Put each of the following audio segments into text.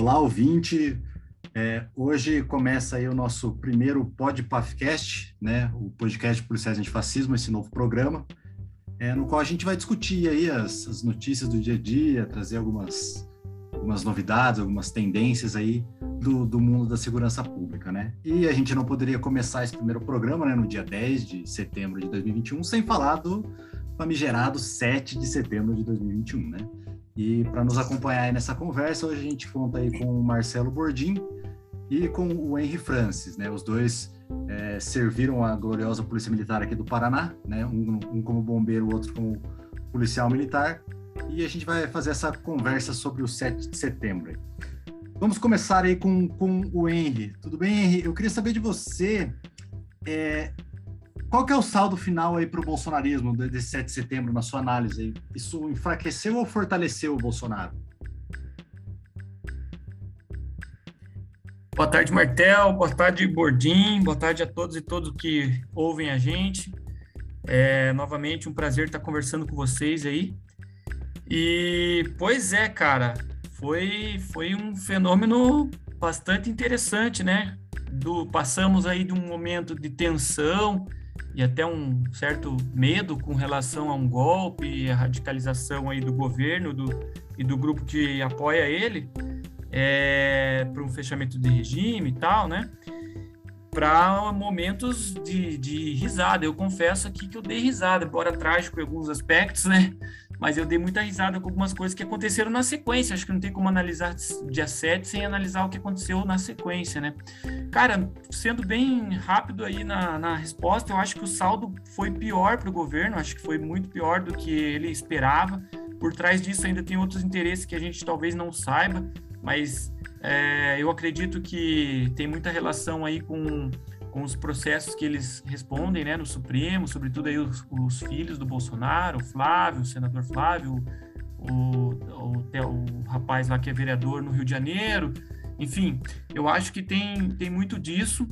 Olá, ouvinte. É, hoje começa aí o nosso primeiro Podpafcast, né? O podcast Policiais Antifascismo, esse novo programa, é, no qual a gente vai discutir aí as, as, notícias do dia a dia, trazer algumas, algumas novidades, algumas tendências aí do, do mundo da segurança pública, né? E a gente não poderia começar esse primeiro programa, né, no dia 10 de setembro de 2021, sem falar do famigerado 7 de setembro de 2021, né? E para nos acompanhar nessa conversa, hoje a gente conta aí com o Marcelo Bordim e com o Henry Francis, né? Os dois é, serviram a gloriosa Polícia Militar aqui do Paraná, né? Um, um, como bombeiro, o outro como policial militar. E a gente vai fazer essa conversa sobre o 7 de setembro. Vamos começar aí com, com o Henry. Tudo bem, Henry? Eu queria saber de você é, qual que é o saldo final aí para o bolsonarismo desse 7 de setembro, na sua análise? Isso enfraqueceu ou fortaleceu o Bolsonaro? Boa tarde, Martel. Boa tarde, Bordim. Boa tarde a todos e todos que ouvem a gente. É, novamente, um prazer estar conversando com vocês aí. E, pois é, cara, foi, foi um fenômeno bastante interessante, né? Do, passamos aí de um momento de tensão, e até um certo medo com relação a um golpe e a radicalização aí do governo do, e do grupo que apoia ele é, para um fechamento de regime e tal, né? Para momentos de, de risada. Eu confesso aqui que eu dei risada, embora trágico em alguns aspectos, né? Mas eu dei muita risada com algumas coisas que aconteceram na sequência. Acho que não tem como analisar dia 7 sem analisar o que aconteceu na sequência, né? Cara, sendo bem rápido aí na, na resposta, eu acho que o saldo foi pior para o governo, acho que foi muito pior do que ele esperava. Por trás disso ainda tem outros interesses que a gente talvez não saiba, mas é, eu acredito que tem muita relação aí com com os processos que eles respondem né, no Supremo, sobretudo aí os, os filhos do Bolsonaro, o Flávio, o senador Flávio, o, o, o, rapaz lá que é vereador no Rio de Janeiro, enfim, eu acho que tem, tem muito disso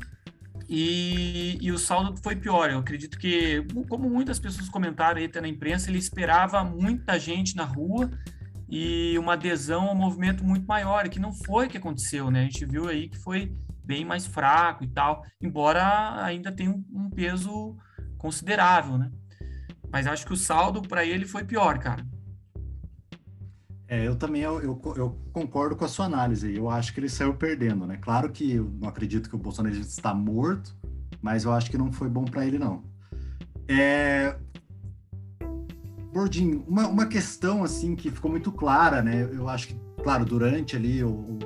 e, e o saldo foi pior. Eu acredito que, como muitas pessoas comentaram aí até na imprensa, ele esperava muita gente na rua e uma adesão ao movimento muito maior, que não foi o que aconteceu, né? A gente viu aí que foi bem mais fraco e tal, embora ainda tenha um, peso considerável, né? Mas acho que o saldo para ele foi pior, cara. É, eu também eu, eu, eu, concordo com a sua análise. Eu acho que ele saiu perdendo, né? Claro que eu não acredito que o Bolsonaro está morto, mas eu acho que não foi bom para ele, não. É... Bordinho, uma, uma questão assim que ficou muito clara, né? Eu acho que, claro, durante ali o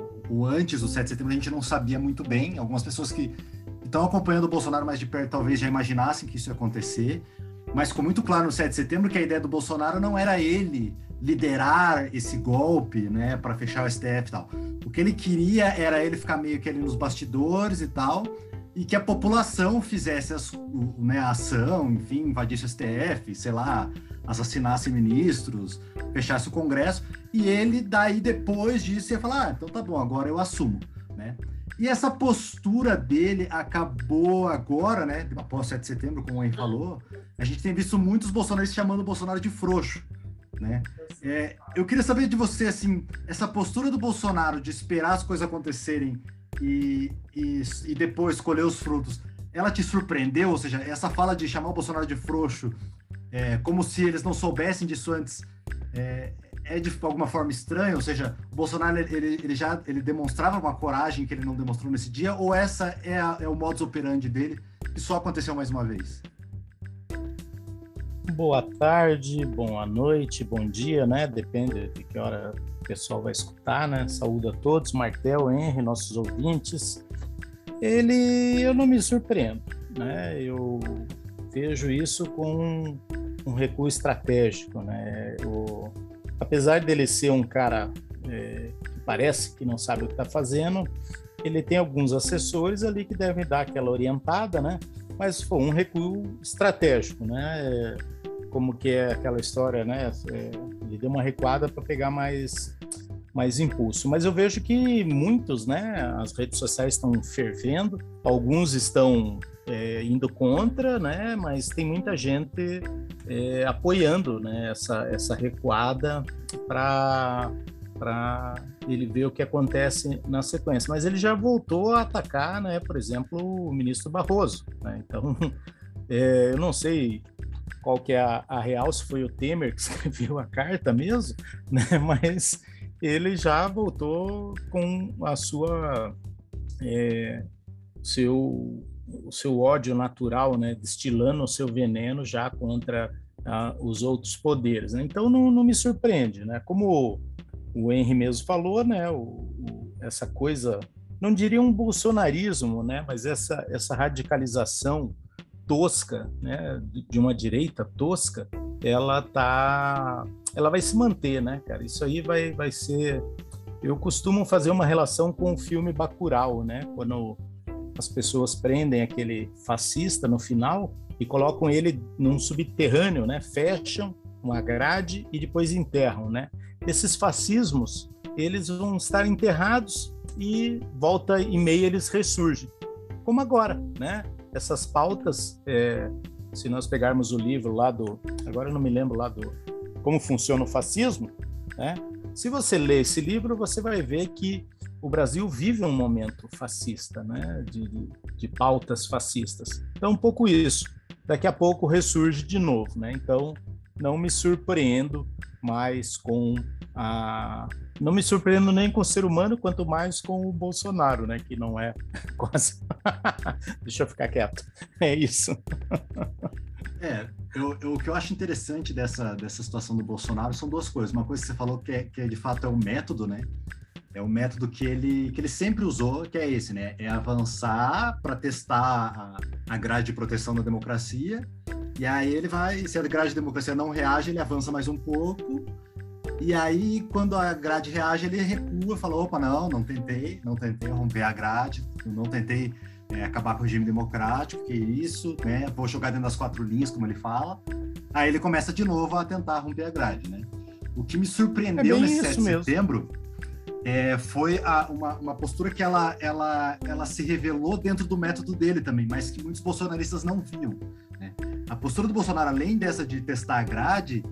antes do 7 de setembro a gente não sabia muito bem. Algumas pessoas que estão acompanhando o Bolsonaro mais de perto talvez já imaginassem que isso ia acontecer. Mas ficou muito claro no 7 de setembro que a ideia do Bolsonaro não era ele liderar esse golpe, né, para fechar o STF e tal. O que ele queria era ele ficar meio que ali nos bastidores e tal, e que a população fizesse as, né, a ação, enfim, invadisse o STF, sei lá, assassinasse ministros, fechasse o Congresso, e ele daí depois disso ia falar, ah, então tá bom, agora eu assumo, né? E essa postura dele acabou agora, né? Após 7 de setembro, como o Henrique falou, a gente tem visto muitos bolsonaristas chamando o Bolsonaro de frouxo, né? É, eu queria saber de você, assim, essa postura do Bolsonaro de esperar as coisas acontecerem e, e, e depois colher os frutos, ela te surpreendeu? Ou seja, essa fala de chamar o Bolsonaro de frouxo, é, como se eles não soubessem disso antes, é, é de alguma forma estranho? Ou seja, o Bolsonaro ele, ele já ele demonstrava uma coragem que ele não demonstrou nesse dia? Ou essa é, a, é o modus operandi dele que só aconteceu mais uma vez? Boa tarde, boa noite, bom dia, né? Depende de que hora o pessoal vai escutar, né? Saúde a todos, Martel, Henry, nossos ouvintes. Ele, eu não me surpreendo, né? Eu vejo isso com um recuo estratégico, né? Apesar dele ser um cara é, que parece que não sabe o que está fazendo, ele tem alguns assessores ali que devem dar aquela orientada, né? Mas foi um recuo estratégico, né? Como que é aquela história, né? É, ele deu uma recuada para pegar mais mais impulso. Mas eu vejo que muitos, né? As redes sociais estão fervendo, alguns estão é, indo contra, né? Mas tem muita gente é, apoiando, né? Essa essa recuada para para ele ver o que acontece na sequência. Mas ele já voltou a atacar, né, por exemplo, o ministro Barroso. Né? Então, é, eu não sei qual que é a, a, real, se foi o Temer que escreveu a carta mesmo, né? mas ele já voltou com a sua é, seu o seu ódio natural, né, destilando o seu veneno já contra ah, os outros poderes. Né? Então não, não, me surpreende, né? Como o Henry mesmo falou, né? O, o, essa coisa, não diria um bolsonarismo, né? Mas essa essa radicalização tosca, né? De uma direita tosca, ela tá, ela vai se manter, né, cara? Isso aí vai vai ser eu costumo fazer uma relação com o filme Bacurau, né? Quando as pessoas prendem aquele fascista no final e colocam ele num subterrâneo, né? Fecham uma grade e depois enterram, né? Esses fascismos, eles vão estar enterrados e volta e meia eles ressurgem, como agora, né? Essas pautas, é, se nós pegarmos o livro lá do, agora eu não me lembro lá do como funciona o fascismo, né? Se você ler esse livro, você vai ver que o Brasil vive um momento fascista, né? de, de, de pautas fascistas. Então, um pouco isso. Daqui a pouco ressurge de novo. Né? Então, não me surpreendo mais com a. Não me surpreendo nem com o ser humano, quanto mais com o Bolsonaro, né? Que não é quase. Deixa eu ficar quieto. É isso. É, eu, eu, o que eu acho interessante dessa, dessa situação do Bolsonaro são duas coisas. Uma coisa que você falou que, é, que é, de fato é o método, né? É o método que ele, que ele sempre usou, que é esse, né? É avançar para testar a, a grade de proteção da democracia. E aí ele vai, se a grade de democracia não reage, ele avança mais um pouco. E aí, quando a grade reage, ele recua, fala: opa, não, não tentei, não tentei romper a grade, não tentei é, acabar com o regime democrático, que isso, né? Vou jogar dentro das quatro linhas, como ele fala. Aí ele começa de novo a tentar romper a grade, né? O que me surpreendeu é nesse 7 de setembro é, foi a, uma, uma, postura que ela, ela, ela se revelou dentro do método dele também, mas que muitos bolsonaristas não viam. Né? A postura do Bolsonaro, além dessa de testar a grade,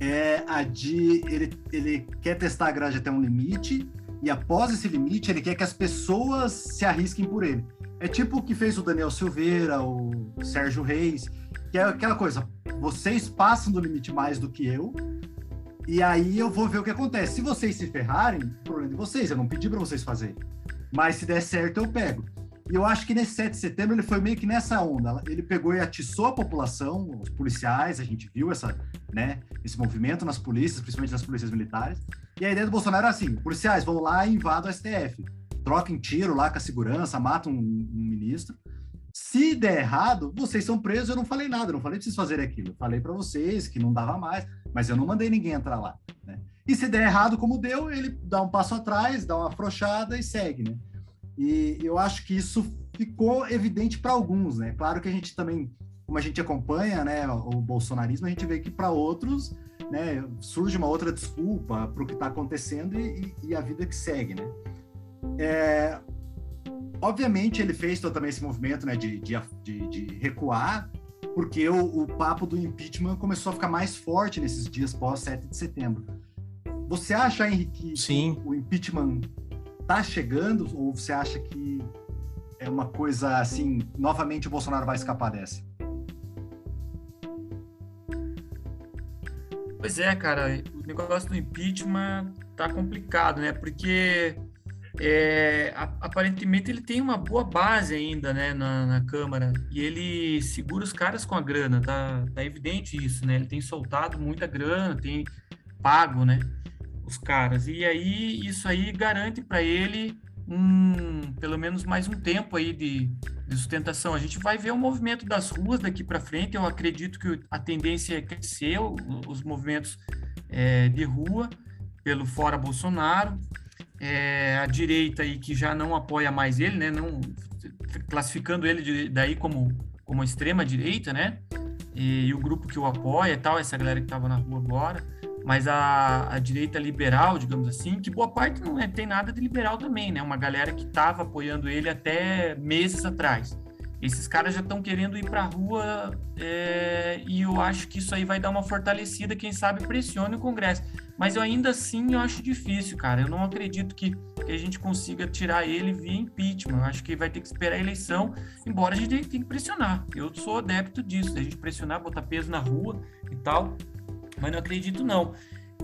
é a de ele, ele quer testar a grade até um limite e após esse limite ele quer que as pessoas se arrisquem por ele. É tipo o que fez o Daniel Silveira, o Sérgio Reis, que é aquela coisa, vocês passam do limite mais do que eu, e aí eu vou ver o que acontece. Se vocês se ferrarem, problema de vocês, eu não pedi para vocês fazerem. Mas se der certo, eu pego. E eu acho que nesse 7 de setembro ele foi meio que nessa onda. Ele pegou e atiçou a população, os policiais, a gente viu essa, né, esse movimento nas polícias, principalmente nas polícias militares. E a ideia do Bolsonaro era assim: policiais vão lá e invadam o STF. Troquem tiro lá com a segurança, matam um, um ministro. Se der errado, vocês são presos. Eu não falei nada, eu não falei para vocês fazerem aquilo. Eu falei para vocês que não dava mais, mas eu não mandei ninguém entrar lá. Né? E se der errado, como deu, ele dá um passo atrás, dá uma afrouxada e segue. Né? E eu acho que isso ficou evidente para alguns. Né? Claro que a gente também, como a gente acompanha né, o bolsonarismo, a gente vê que para outros né, surge uma outra desculpa para o que está acontecendo e, e, a vida que segue. Né? É, Obviamente, ele fez também esse movimento né, de, de, de recuar, porque o, o, papo do impeachment começou a ficar mais forte nesses dias pós 7 de setembro. Você acha, Henrique, Sim. que o impeachment está chegando, ou você acha que é uma coisa assim, novamente o Bolsonaro vai escapar dessa? Pois é, cara, o negócio do impeachment tá complicado, né? Porque é, aparentemente ele tem uma boa base ainda, né, na, na, Câmara, e ele segura os caras com a grana, tá, tá evidente isso, né, ele tem soltado muita grana, tem pago, né, os caras, e aí isso aí garante para ele um, pelo menos mais um tempo aí de, de, sustentação. A gente vai ver o movimento das ruas daqui para frente, eu acredito que a tendência é crescer os movimentos é, de rua pelo fora Bolsonaro, é, a direita aí que já não apoia mais ele, né? Não classificando ele de, daí como como extrema direita, né? E, e, o grupo que o apoia tal, essa galera que estava na rua agora, mas a, a, direita liberal, digamos assim, que boa parte não é, tem nada de liberal também, né? Uma galera que estava apoiando ele até meses atrás. esses caras já estão querendo ir para a rua é, e eu acho que isso aí vai dar uma fortalecida, quem sabe pressione o Congresso. Mas eu ainda assim eu acho difícil, cara. Eu não acredito que, que a gente consiga tirar ele via impeachment. Eu acho que vai ter que esperar a eleição, embora a gente tenha que pressionar. Eu sou adepto disso, a gente pressionar, botar peso na rua e tal. Mas não acredito não.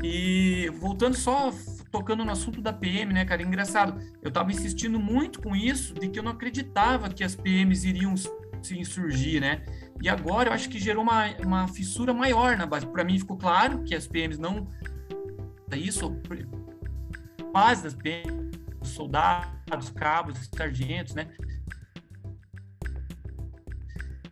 E voltando só tocando no assunto da PM, né, cara? Engraçado, eu tava insistindo muito com isso, de que eu não acreditava que as PMs iriam se insurgir, né? E agora eu acho que gerou uma, uma fissura maior na base. Para mim ficou claro que as PMs não. Isso, base das PMs, soldados, cabos, sargentos, né?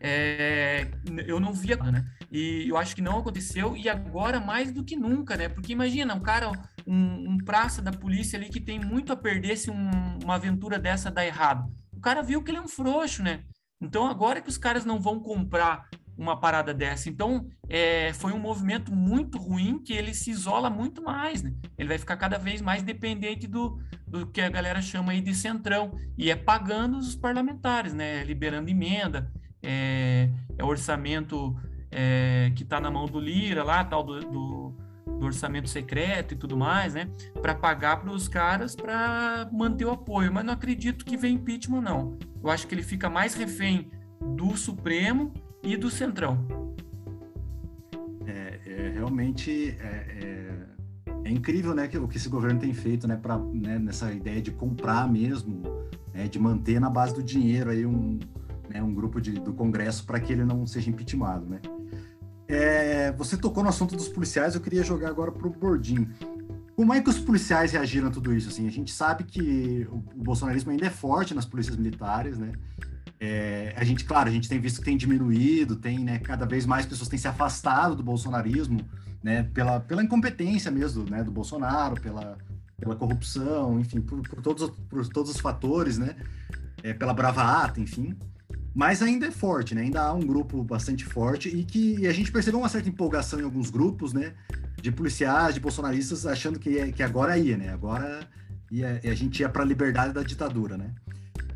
É, eu não via, né? E eu acho que não aconteceu, e agora mais do que nunca, né? Porque imagina, um cara, um, um praça da polícia ali que tem muito a perder se um, uma aventura dessa dá errado. O cara viu que ele é um frouxo, né? Então agora que os caras não vão comprar uma parada dessa. Então, é, foi um movimento muito ruim que ele se isola muito mais, né? Ele vai ficar cada vez mais dependente do, do que a galera chama aí de centrão, e é pagando os parlamentares, né? Liberando emenda, é, é orçamento é, que está na mão do Lira lá, tal do, do, do, orçamento secreto e tudo mais, né? Para pagar para os caras para manter o apoio. Mas não acredito que venha impeachment, não. Eu acho que ele fica mais refém do Supremo e do Centrão. É, é realmente é, é, é, incrível, né, que, o que esse governo tem feito, né, para né, nessa ideia de comprar mesmo, né, de manter na base do dinheiro aí um, né, um grupo de, do Congresso para que ele não seja impeachmentado, né? É, você tocou no assunto dos policiais, eu queria jogar agora para o Bordim. Como é que os policiais reagiram a tudo isso? Assim, a gente sabe que o, o bolsonarismo ainda é forte nas polícias militares, né? É, a gente, claro, a gente tem visto que tem diminuído, tem, né, cada vez mais pessoas têm se afastado do bolsonarismo, né, pela, pela incompetência mesmo, né, do Bolsonaro, pela, pela corrupção, enfim, por, por todos, por todos os fatores, né, é, pela bravata, enfim mas ainda é forte, né? Ainda há um grupo bastante forte e que a gente percebeu uma certa empolgação em alguns grupos, né? De policiais, de bolsonaristas, achando que, que agora ia, né? Agora ia, a gente ia para a liberdade da ditadura, né?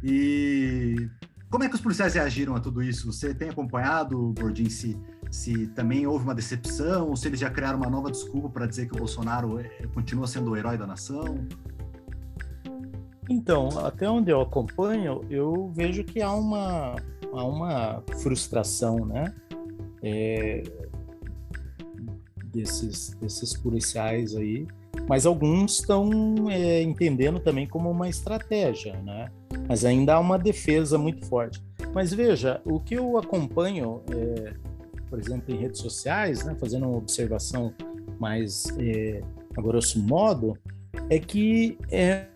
E como é que os policiais reagiram a tudo isso? Você tem acompanhado, Gordinho, se, se também houve uma decepção, ou se eles já criaram uma nova desculpa para dizer que o Bolsonaro é, continua sendo o herói da nação? Então, até onde eu acompanho, eu vejo que há uma, há uma frustração, né? É, desses, desses policiais aí, mas alguns estão é, entendendo também como uma estratégia, né? Mas ainda há uma defesa muito forte. Mas veja, o que eu acompanho, é, por exemplo, em redes sociais, né, fazendo uma observação mais é, a grosso modo, é que é,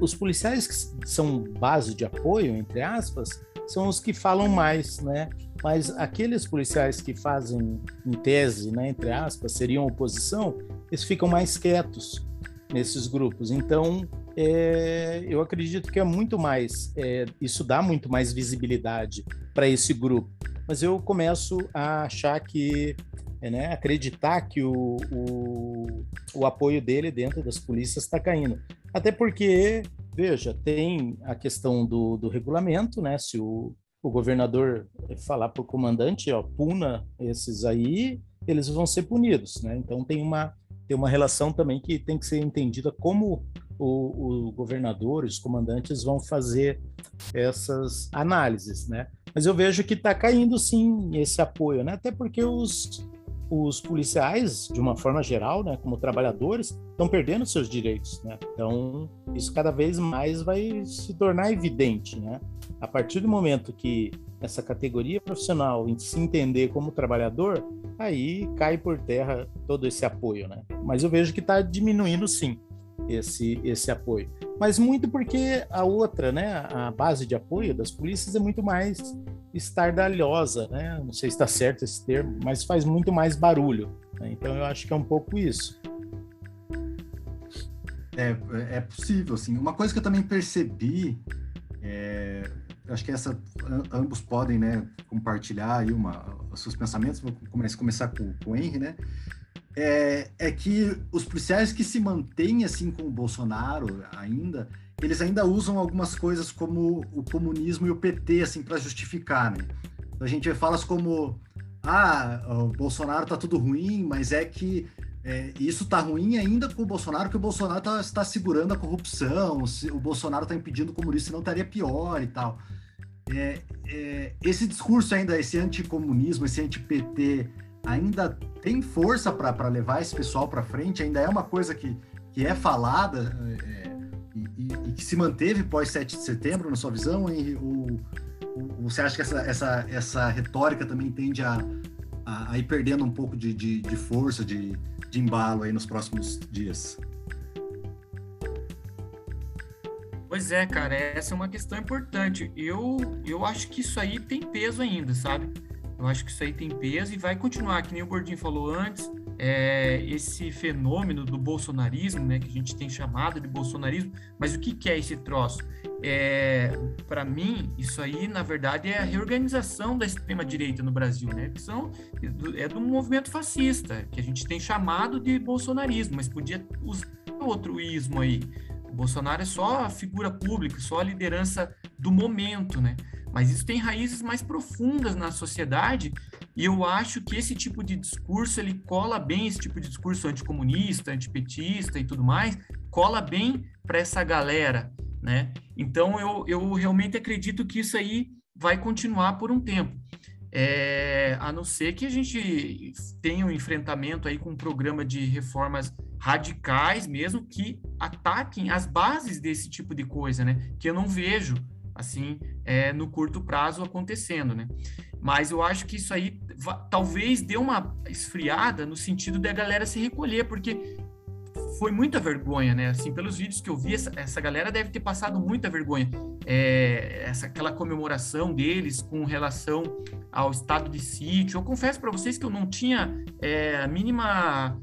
os policiais que são base de apoio, entre aspas, são os que falam mais, né? Mas aqueles policiais que fazem, em tese, né, entre aspas, seriam oposição, eles ficam mais quietos nesses grupos. Então, é, eu acredito que é muito mais, é, isso dá muito mais visibilidade para esse grupo. Mas eu começo a achar que, né, acreditar que o, o, o apoio dele dentro das polícias está caindo. Até porque, veja, tem a questão do, do regulamento, né? Se o, o governador falar para o comandante, ó, puna esses aí, eles vão ser punidos, né? Então tem uma, tem uma relação também que tem que ser entendida como o, o governador, os comandantes vão fazer essas análises, né? Mas eu vejo que está caindo sim esse apoio, né? Até porque os, os policiais, de uma forma geral, né, como trabalhadores, estão perdendo seus direitos, né? Então, isso cada vez mais vai se tornar evidente, né? A partir do momento que essa categoria profissional se entender como trabalhador, aí cai por terra todo esse apoio, né? Mas eu vejo que está diminuindo sim esse esse apoio. Mas muito porque a outra, né, a base de apoio das polícias é muito mais estardalhosa, né? Não sei se está certo esse termo, mas faz muito mais barulho. Né? Então eu acho que é um pouco isso. É, é possível, assim. Uma coisa que eu também percebi, é, acho que essa ambos podem, né, compartilhar aí uma, os seus pensamentos. Vou começar com, com o Henry, né? É, é que os policiais que se mantêm assim com o Bolsonaro ainda, eles ainda usam algumas coisas como o comunismo e o PT, assim, para justificar, né? Então, a gente vê falas como, ah, o Bolsonaro tá tudo ruim, mas é que é, isso tá ruim ainda com o Bolsonaro, que o Bolsonaro tá, está segurando a corrupção, o Bolsonaro está impedindo o comunismo, senão estaria pior e tal. É, é, esse discurso ainda, esse anticomunismo, esse anti-PT, ainda tem força para levar esse pessoal para frente? Ainda é uma coisa que, que é falada é, e, e, que se manteve pós 7 de setembro, na sua visão, Henry? Ou, você acha que essa, essa, essa retórica também tende a, a, a ir perdendo um pouco de, de, de força, de, de embalo aí nos próximos dias? Pois é, cara, essa é uma questão importante. Eu, eu acho que isso aí tem peso ainda, sabe? Eu acho que isso aí tem peso e vai continuar, que nem o Gordinho falou antes, é, esse fenômeno do bolsonarismo, né, que a gente tem chamado de bolsonarismo, mas o que, que é esse troço? É, para mim, isso aí, na verdade, é a reorganização da extrema-direita no Brasil, né, que são, é do movimento fascista, que a gente tem chamado de bolsonarismo, mas podia usar outro ismo aí, o Bolsonaro é só a figura pública, só a liderança do momento, né? Mas isso tem raízes mais profundas na sociedade e eu acho que esse tipo de discurso, ele cola bem, esse tipo de discurso anticomunista, antipetista e tudo mais, cola bem para essa galera, né? Então eu, eu realmente acredito que isso aí vai continuar por um tempo. É, a não ser que a gente tenha um enfrentamento aí com um programa de reformas radicais mesmo que ataquem as bases desse tipo de coisa, né? Que eu não vejo assim é, no curto prazo acontecendo, né? Mas eu acho que isso aí talvez dê uma esfriada no sentido da galera se recolher, porque foi muita vergonha, né? Assim, pelos vídeos que eu vi, essa, essa galera deve ter passado muita vergonha. É, essa aquela comemoração deles com relação ao estado de sítio. Eu confesso para vocês que eu não tinha é, a mínima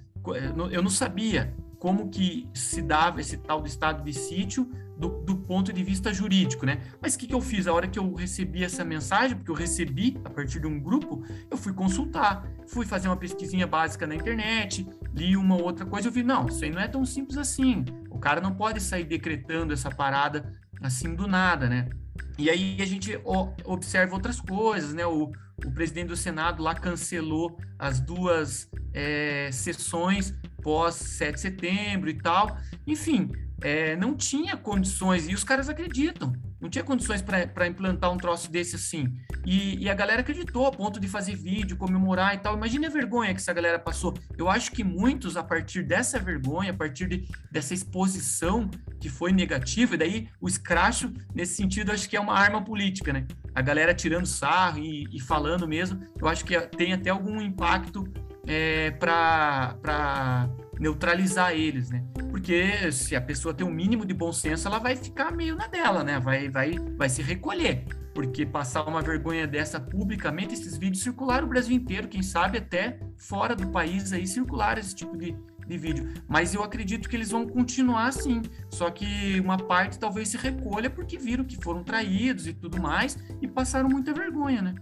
eu não sabia como que se dava esse tal do estado de sítio do, do ponto de vista jurídico, né? Mas o que, que eu fiz? A hora que eu recebi essa mensagem, porque eu recebi a partir de um grupo, eu fui consultar, fui fazer uma pesquisinha básica na internet, li uma outra coisa, eu vi, não, isso aí não é tão simples assim. O cara não pode sair decretando essa parada assim do nada, né? E aí a gente observa outras coisas, né? O, o presidente do Senado lá cancelou as duas é, sessões pós 7 de setembro e tal. Enfim, é, não tinha condições, e os caras acreditam, não tinha condições para implantar um troço desse assim. E, e, a galera acreditou a ponto de fazer vídeo, comemorar e tal. Imagine a vergonha que essa galera passou. Eu acho que muitos, a partir dessa vergonha, a partir de, dessa exposição que foi negativa, e daí o escracho, nesse sentido, acho que é uma arma política, né? A galera tirando sarro e, e falando mesmo, eu acho que tem até algum impacto é, para neutralizar eles, né? Porque se a pessoa tem um mínimo de bom senso, ela vai ficar meio na dela, né? Vai, vai, vai se recolher. Porque passar uma vergonha dessa publicamente, esses vídeos circularam o Brasil inteiro, quem sabe até fora do país aí circular esse tipo de, de vídeo. Mas eu acredito que eles vão continuar assim. Só que uma parte talvez se recolha porque viram que foram traídos e tudo mais e passaram muita vergonha, né?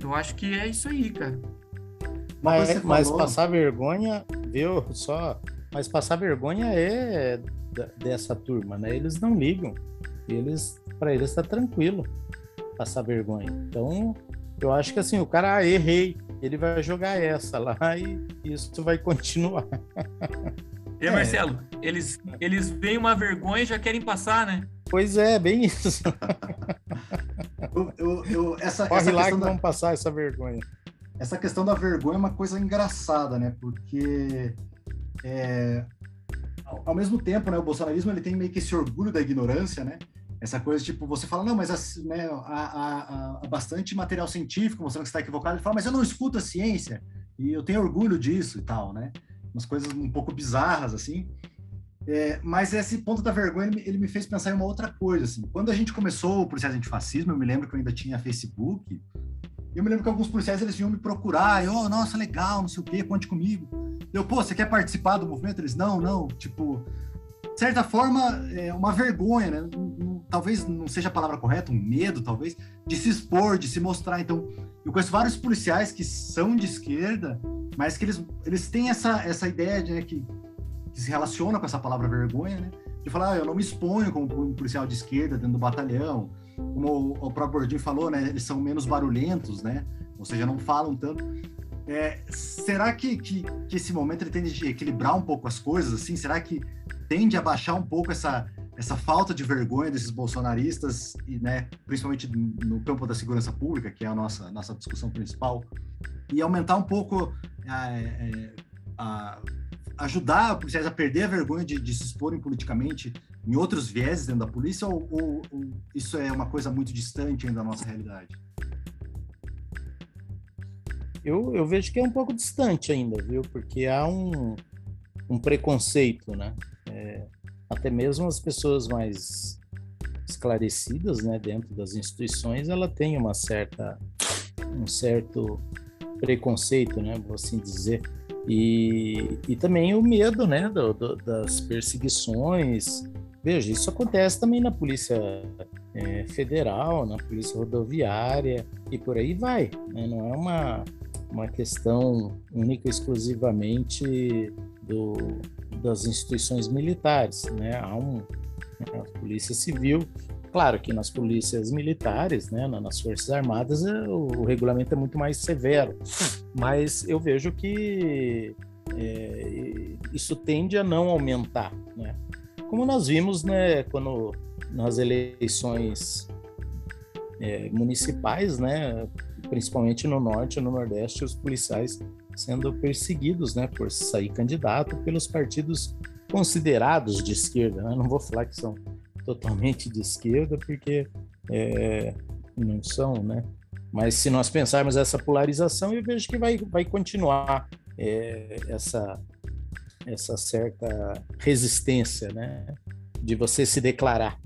Eu acho que é isso aí, cara. Mas, mas passar vergonha, viu? Só. Mas passar vergonha é dessa turma, né? Eles não ligam. Eles, para eles tá tranquilo passar vergonha. Então, eu acho que assim, o cara ah, errei, ele vai jogar essa lá e isso vai continuar. E é. Marcelo, eles, eles veem uma vergonha e já querem passar, né? Pois é, bem isso. eu, eu, eu, essa, Corre essa lá que da... vão passar essa vergonha essa questão da vergonha é uma coisa engraçada, né? Porque é, ao, mesmo tempo, né, o bolsonarismo ele tem meio que esse orgulho da ignorância, né? Essa coisa tipo, você fala, não, mas né, há, bastante material científico mostrando que está equivocado. Ele fala, mas eu não escuto a ciência e eu tenho orgulho disso e tal, né? Umas coisas um pouco bizarras, assim. É, mas esse ponto da vergonha, ele, ele, me fez pensar em uma outra coisa, assim. Quando a gente começou o processo de fascismo, eu me lembro que eu ainda tinha Facebook, eu me lembro que alguns policiais eles vinham me procurar, eu, oh, nossa, legal, não sei o quê, conte comigo. Eu, pô, você quer participar do movimento? Eles, não, não, tipo, de certa forma, é uma vergonha, né? Talvez não seja a palavra correta, um medo, talvez, de se expor, de se mostrar. Então, eu conheço vários policiais que são de esquerda, mas que eles, eles têm essa, essa ideia de, né, que, que se relaciona com essa palavra vergonha, né? de falar, ah, eu não me exponho como um policial de esquerda dentro do batalhão, como o próprio Gordinho falou, né, eles são menos barulhentos, né, ou seja, não falam tanto. É, será que, que, que, esse momento ele tende a equilibrar um pouco as coisas, assim? Será que tende a baixar um pouco essa, essa falta de vergonha desses bolsonaristas, e, né, principalmente no campo da segurança pública, que é a nossa, nossa discussão principal, e aumentar um pouco, é, a, ajudar policiais a perder a vergonha de, de, se exporem politicamente em outros vieses dentro da polícia, ou, ou, ou isso é uma coisa muito distante ainda da nossa realidade? Eu, eu vejo que é um pouco distante ainda, viu? Porque há um, um preconceito, né? É, até mesmo as pessoas mais esclarecidas, né, dentro das instituições, ela tem uma certa um certo preconceito, né, vou assim dizer, e, e também o medo, né, do, do, das perseguições. Veja, isso acontece também na polícia é, federal, na polícia rodoviária e por aí vai. Né? Não é uma uma questão única exclusivamente do, das instituições militares, né? Há um, né, a polícia civil, claro que nas polícias militares, né, nas forças armadas, é, o, regulamento é muito mais severo, mas eu vejo que é, isso tende a não aumentar? Como nós vimos, né, quando nas eleições é, municipais, né, principalmente no norte e no nordeste, os policiais sendo perseguidos, né, por sair candidato pelos partidos considerados de esquerda. Né? Não vou falar que são totalmente de esquerda, porque é, não são, né? Mas se nós pensarmos essa polarização, eu vejo que vai, vai continuar é, essa, essa certa resistência, né? De você se declarar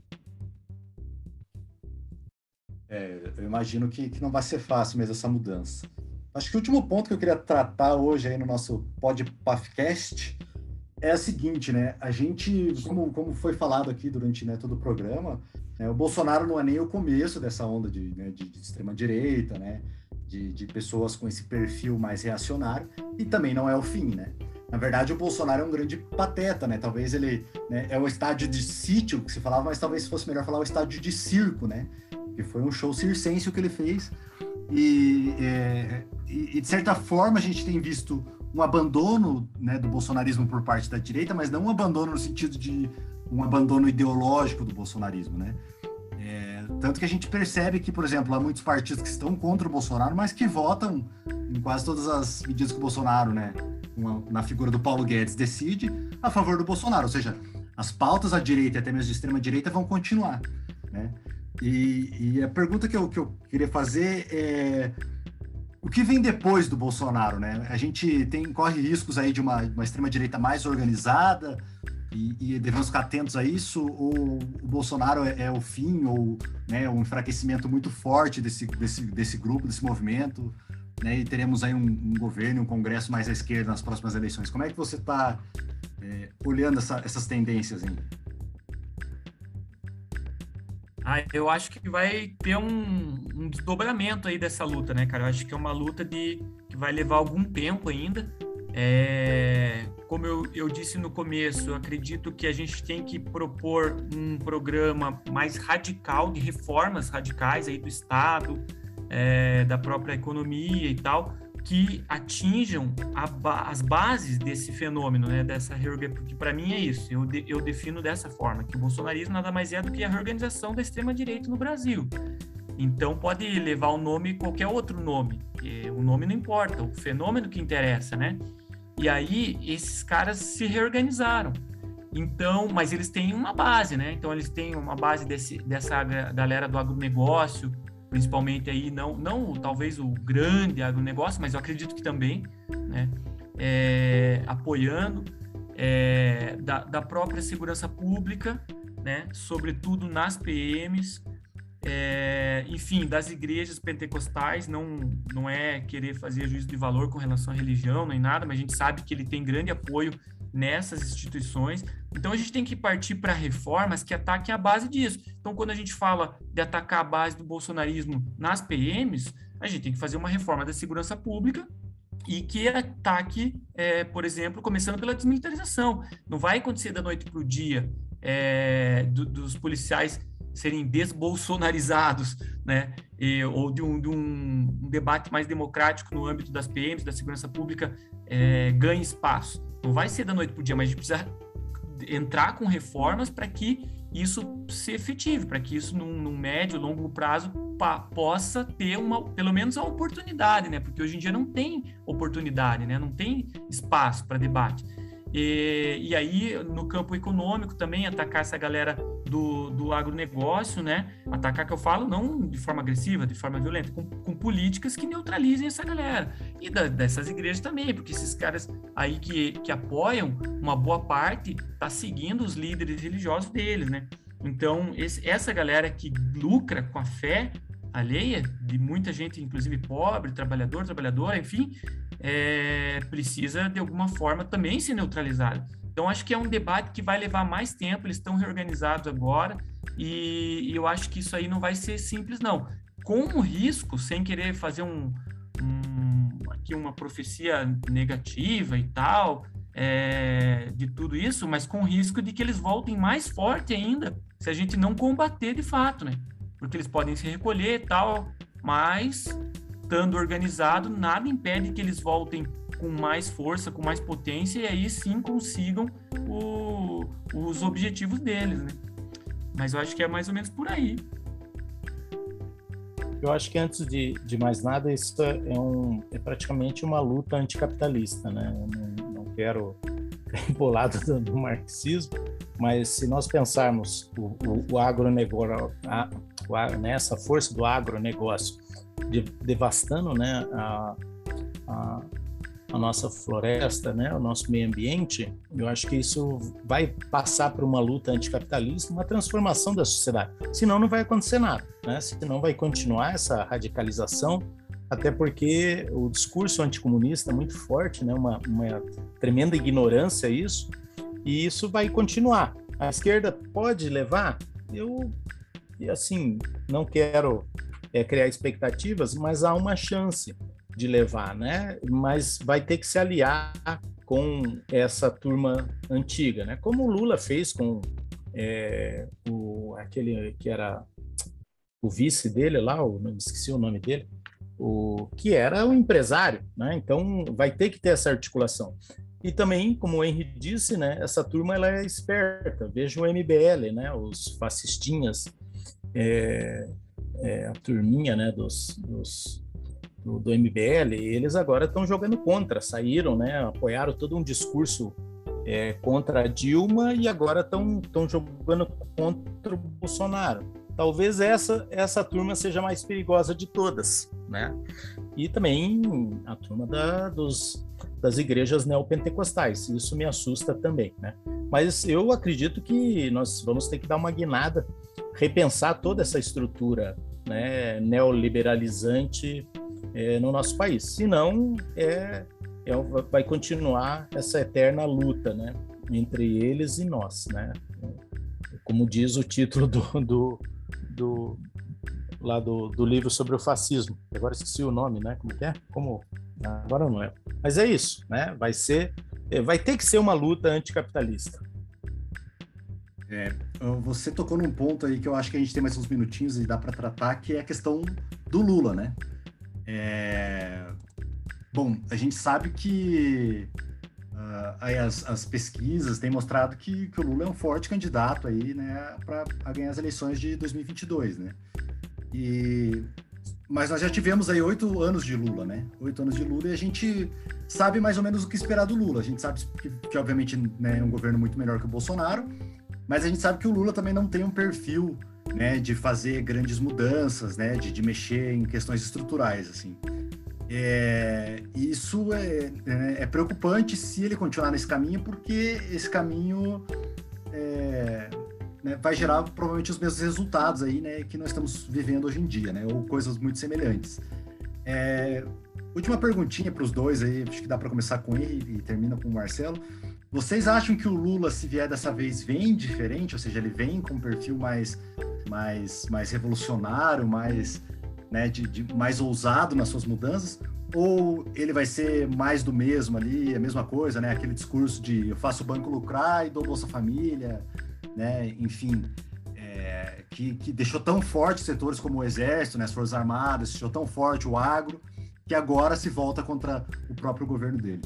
é, eu imagino que, que não vai ser fácil mesmo essa mudança. Acho que o último ponto que eu queria tratar hoje aí no nosso podcast é o seguinte, né? A gente, como, como foi falado aqui durante né, todo o programa, né, o Bolsonaro não é nem o começo dessa onda de, né, de, de extrema-direita, né? De, de, pessoas com esse perfil mais reacionário, e também não é o fim, né? Na verdade, o Bolsonaro é um grande pateta, né? Talvez ele né, é o estádio de sítio que se falava, mas talvez fosse melhor falar o estádio de circo, né? que foi um show circense que ele fez. E, é, e, de certa forma, a gente tem visto um abandono né, do bolsonarismo por parte da direita, mas não um abandono no sentido de um abandono ideológico do bolsonarismo, né? É, tanto que a gente percebe que, por exemplo, há muitos partidos que estão contra o Bolsonaro, mas que votam em quase todas as medidas que o Bolsonaro, né, uma, na figura do Paulo Guedes, decide a favor do Bolsonaro. Ou seja, as pautas à direita e até mesmo de extrema direita vão continuar, né? E, e, a pergunta que eu, que eu queria fazer é o que vem depois do Bolsonaro, né? A gente tem corre riscos aí de uma, uma extrema direita mais organizada e, e, devemos ficar atentos a isso ou o Bolsonaro é, é o fim ou né, um enfraquecimento muito forte desse, desse, desse grupo, desse movimento, né? E teremos aí um, um governo, um congresso mais à esquerda nas próximas eleições. Como é que você está é, olhando essa, essas tendências ainda? Ah, eu acho que vai ter um, um, desdobramento aí dessa luta, né, cara? Eu acho que é uma luta de, que vai levar algum tempo ainda. É, como eu, eu disse no começo, acredito que a gente tem que propor um programa mais radical, de reformas radicais aí do Estado, é, da própria economia e tal, que atinjam as bases desse fenômeno, né, dessa reorganização, porque para mim é isso, eu, de, eu defino dessa forma, que o bolsonarismo nada mais é do que a reorganização da extrema-direita no Brasil. Então pode levar o nome qualquer outro nome, o nome não importa, o fenômeno que interessa, né? E aí esses caras se reorganizaram. Então, mas eles têm uma base, né? Então eles têm uma base desse, dessa galera do agronegócio, principalmente aí não não talvez o grande agronegócio, mas eu acredito que também, né, é, apoiando é, da, da, própria segurança pública, né, sobretudo nas PMs, é, enfim, das igrejas pentecostais, não não é querer fazer juízo de valor com relação à religião nem nada, mas a gente sabe que ele tem grande apoio nessas instituições. Então a gente tem que partir para reformas que ataquem a base disso. Então, quando a gente fala de atacar a base do bolsonarismo nas PMs, a gente tem que fazer uma reforma da segurança pública e que ataque, é, por exemplo, começando pela desmilitarização. Não vai acontecer da noite para o dia é, do, dos policiais serem desbolsonarizados, né? E, ou de, um, de um, um, debate mais democrático no âmbito das PMs, da segurança pública, é, ganhe espaço. Não vai ser da noite para o dia, mas a gente precisa entrar com reformas para que isso se efetive, para que isso, num, num médio, longo prazo, pa, possa ter uma, pelo menos a oportunidade, né? Porque hoje em dia não tem oportunidade, né? Não tem espaço para debate. E, e, aí, no campo econômico também, atacar essa galera do, do agronegócio, né? Atacar que eu falo não de forma agressiva, de forma violenta, com, com políticas que neutralizem essa galera. E da, dessas igrejas também, porque esses caras aí que, que apoiam, uma boa parte tá seguindo os líderes religiosos deles, né? Então, esse, essa galera que lucra com a fé alheia, de muita gente, inclusive pobre, trabalhador, trabalhadora, enfim, é, precisa de alguma forma também ser neutralizado. Então, acho que é um debate que vai levar mais tempo, eles estão reorganizados agora, e, e eu acho que isso aí não vai ser simples, não. Com o risco, sem querer fazer um, um aqui uma profecia negativa e tal, é, de tudo isso, mas com o risco de que eles voltem mais forte ainda se a gente não combater de fato, né? Porque eles podem se recolher e tal, mas estando organizado, nada impede que eles voltem com mais força, com mais potência e aí sim consigam o, os objetivos deles, né? Mas eu acho que é mais ou menos por aí. Eu acho que antes de, de mais nada, isso é, um, é praticamente uma luta anticapitalista, né? Eu não, não quero embolado do, do marxismo, mas se nós pensarmos o, o, o agronegócio, né, força do agronegócio de, devastando né, a, a, a, nossa floresta, né, o nosso meio ambiente, eu acho que isso vai passar por uma luta anticapitalista, uma transformação da sociedade. Senão não vai acontecer nada, né? senão vai continuar essa radicalização, até porque o discurso anticomunista é muito forte, né? uma, uma tremenda ignorância isso, e isso vai continuar. A esquerda pode levar? Eu, assim, não quero é, criar expectativas, mas há uma chance de levar, né? Mas vai ter que se aliar com essa turma antiga, né? Como o Lula fez com é, o, aquele que era o vice dele lá, o, esqueci o nome dele, o que era o empresário, né? Então vai ter que ter essa articulação. E também, como o Henry disse, né? Essa turma ela é esperta. Veja o MBL, né? Os fascistinhas é, é, a turminha né, dos, dos do, do, MBL, eles agora estão jogando contra, saíram, né, apoiaram todo um discurso é, contra a Dilma e agora estão jogando contra o Bolsonaro. Talvez essa, essa turma seja mais perigosa de todas, né? E também a turma da, dos, das igrejas neopentecostais, isso me assusta também, né? Mas eu acredito que nós vamos ter que dar uma guinada, repensar toda essa estrutura né, neoliberalizante é, no nosso país. Senão, é, é, vai continuar essa eterna luta né, entre eles e nós. Né? Como diz o título do, do, do lá do, do, livro sobre o fascismo. Agora esqueci o nome, né? Como é? Como agora não é. Mas é isso, né? Vai ser, é, vai ter que ser uma luta anticapitalista. É, você tocou num ponto aí que eu acho que a gente tem mais uns minutinhos e dá para tratar, que é a questão do Lula, né? É... Bom, a gente sabe que uh, as, as, pesquisas têm mostrado que, que, o Lula é um forte candidato aí, né, para ganhar as eleições de 2022, né? E mas nós já tivemos aí oito anos de Lula, né? Oito anos de Lula e a gente sabe mais ou menos o que esperar do Lula. A gente sabe que, que obviamente, né, é um governo muito melhor que o Bolsonaro, mas a gente sabe que o Lula também não tem um perfil né, de fazer grandes mudanças, né, de, de mexer em questões estruturais, assim. É, isso é, é, é, preocupante se ele continuar nesse caminho, porque esse caminho é, né, vai gerar provavelmente os mesmos resultados aí, né, que nós estamos vivendo hoje em dia, né, ou coisas muito semelhantes. É, última perguntinha para os dois aí, acho que dá para começar com ele e termina com o Marcelo. Vocês acham que o Lula, se vier dessa vez, vem diferente? Ou seja, ele vem com um perfil mais, mais, mais revolucionário, mais, né, de, de, mais ousado nas suas mudanças? Ou ele vai ser mais do mesmo ali, a mesma coisa, né? Aquele discurso de eu faço o banco lucrar e dou Bolsa Família, né? Enfim, é, que, que deixou tão forte setores como o Exército, né, as Forças Armadas, deixou tão forte o agro, que agora se volta contra o próprio governo dele.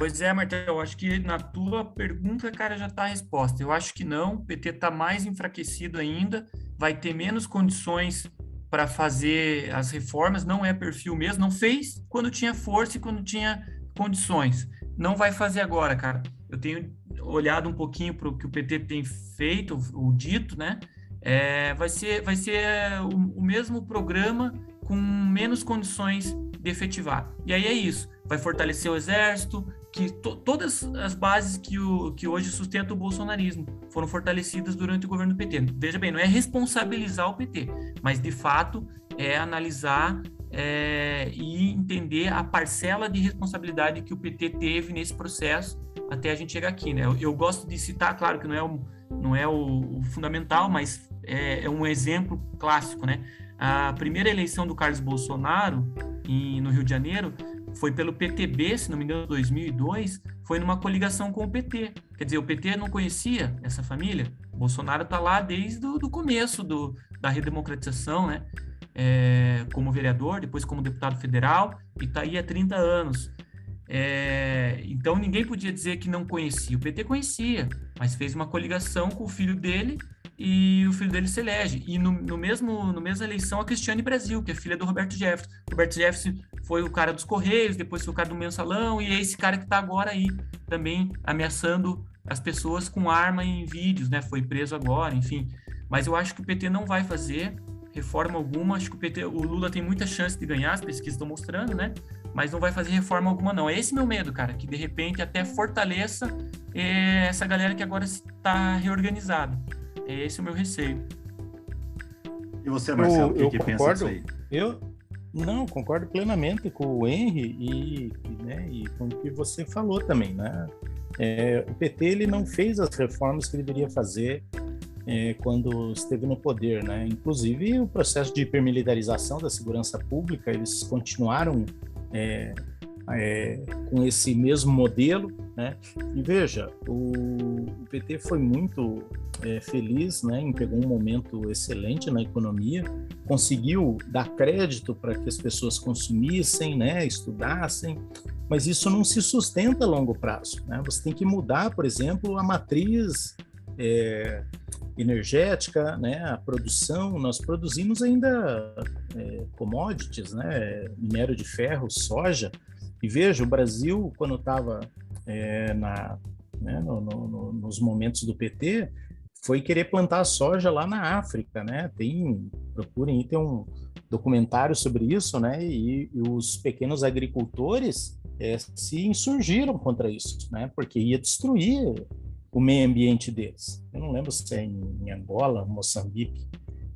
Pois é, Martel, eu acho que na tua pergunta, cara, já está a resposta. Eu acho que não, o PT está mais enfraquecido ainda, vai ter menos condições para fazer as reformas, não é perfil mesmo, não fez quando tinha força e quando tinha condições. Não vai fazer agora, cara. Eu tenho olhado um pouquinho para o que o PT tem feito, o dito, né? É, vai ser, vai ser o, o mesmo programa com menos condições de efetivar. E aí é isso. Vai fortalecer o exército, que to, todas as bases que, o, que hoje sustentam o bolsonarismo foram fortalecidas durante o governo do PT. Veja bem, não é responsabilizar o PT, mas de fato é analisar é, e entender a parcela de responsabilidade que o PT teve nesse processo até a gente chegar aqui. Né? Eu, eu gosto de citar, claro que não é o, não é o, o fundamental, mas é, é um exemplo clássico. Né? A primeira eleição do Carlos Bolsonaro em, no Rio de Janeiro foi pelo PTB, se não me engano, 2002, foi numa coligação com o PT. Quer dizer, o PT não conhecia essa família. O Bolsonaro está lá desde o começo do, da redemocratização, né? É, como vereador, depois como deputado federal, e está aí há 30 anos. É, então ninguém podia dizer que não conhecia. O PT conhecia, mas fez uma coligação com o filho dele e o filho dele se elege. E no, no mesmo no mesma eleição a Cristiane Brasil, que é filha do Roberto Jefferson. Roberto Jefferson foi o cara dos Correios, depois foi o cara do mensalão, e é esse cara que está agora aí também ameaçando as pessoas com arma em vídeos, né? Foi preso agora, enfim. Mas eu acho que o PT não vai fazer reforma alguma. Acho que o PT, o Lula tem muita chance de ganhar, as pesquisas estão mostrando, né? Mas não vai fazer reforma alguma, não. É esse meu medo, cara, que de repente até fortaleça é, essa galera que agora está reorganizada. É esse o meu receio. E você, Marcelo, o que, que pensa disso aí? Eu, não, concordo plenamente com o Henry e, né, e com o que você falou também, né? É, o PT ele não fez as reformas que deveria fazer é, quando esteve no poder, né? Inclusive o processo de hipermilitarização da segurança pública, eles continuaram é, é, com esse mesmo modelo, né? E veja, o, PT foi muito é, feliz, né? Em pegou um momento excelente na economia, conseguiu dar crédito para que as pessoas consumissem, né? Estudassem, mas isso não se sustenta a longo prazo, né? Você tem que mudar, por exemplo, a matriz é, energética, né, a produção, nós produzimos ainda é, commodities, né, minério de ferro, soja, e veja, o Brasil, quando estava é, na, né, no, no, nos momentos do PT, foi querer plantar soja lá na África, né? Tem, procurem, tem um documentário sobre isso, né? E, e os pequenos agricultores é, se insurgiram contra isso, né? Porque ia destruir o meio ambiente deles. Eu não lembro se é em, Angola, Moçambique.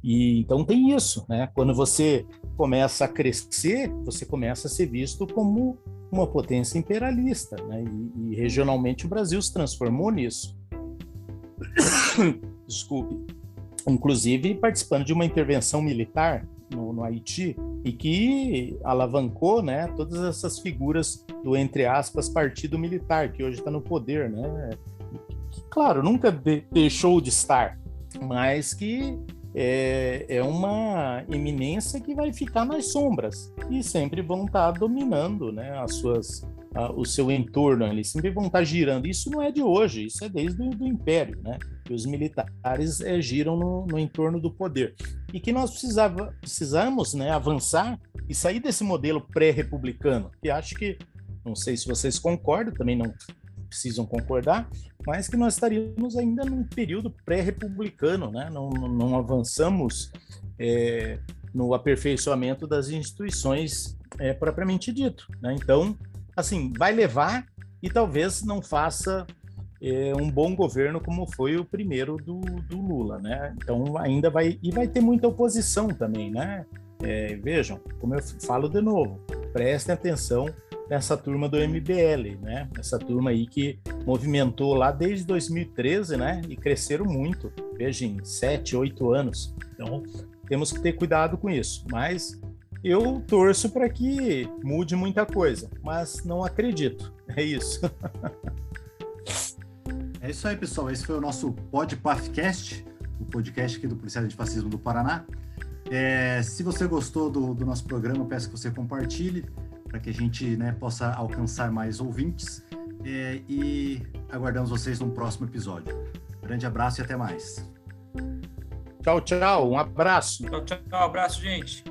E então tem isso, né? Quando você começa a crescer, você começa a ser visto como uma potência imperialista, né? E, e regionalmente o Brasil se transformou nisso. Desculpe. Inclusive participando de uma intervenção militar no, no, Haiti e que alavancou, né, todas essas figuras do entre aspas partido militar que hoje está no poder, né? Que, claro, nunca de, deixou de estar, mas que é, é uma eminência que vai ficar nas sombras e sempre vão estar dominando né, as suas, uh, o seu entorno, eles sempre vão estar girando. Isso não é de hoje, isso é desde o do Império, né? que os militares é, giram no, no, entorno do poder. E que nós precisava, precisamos né, avançar e sair desse modelo pré-republicano, que acho que, não sei se vocês concordam, também não precisam concordar, mas que nós estaríamos ainda num período pré-republicano, né? não, não avançamos é, no aperfeiçoamento das instituições é, propriamente dito. Né? Então, assim, vai levar e talvez não faça é, um bom governo como foi o primeiro do, do, Lula, né? Então ainda vai e vai ter muita oposição também, né? É, vejam, como eu falo de novo, prestem atenção nessa turma do MBL, né? Essa turma aí que movimentou lá desde 2013, né? E cresceram muito, veja, em sete, oito anos. Então, temos que ter cuidado com isso. Mas eu torço para que mude muita coisa, mas não acredito. É isso. É isso aí, pessoal. Esse foi o nosso Podpafcast, o podcast aqui do Policial de Fascismo do Paraná. É, se você gostou do, do, nosso programa, peço que você compartilhe para que a gente né, possa alcançar mais ouvintes. É, e aguardamos vocês no próximo episódio. Grande abraço e até mais. Tchau, tchau. Um abraço. Tchau, tchau. Um abraço, gente.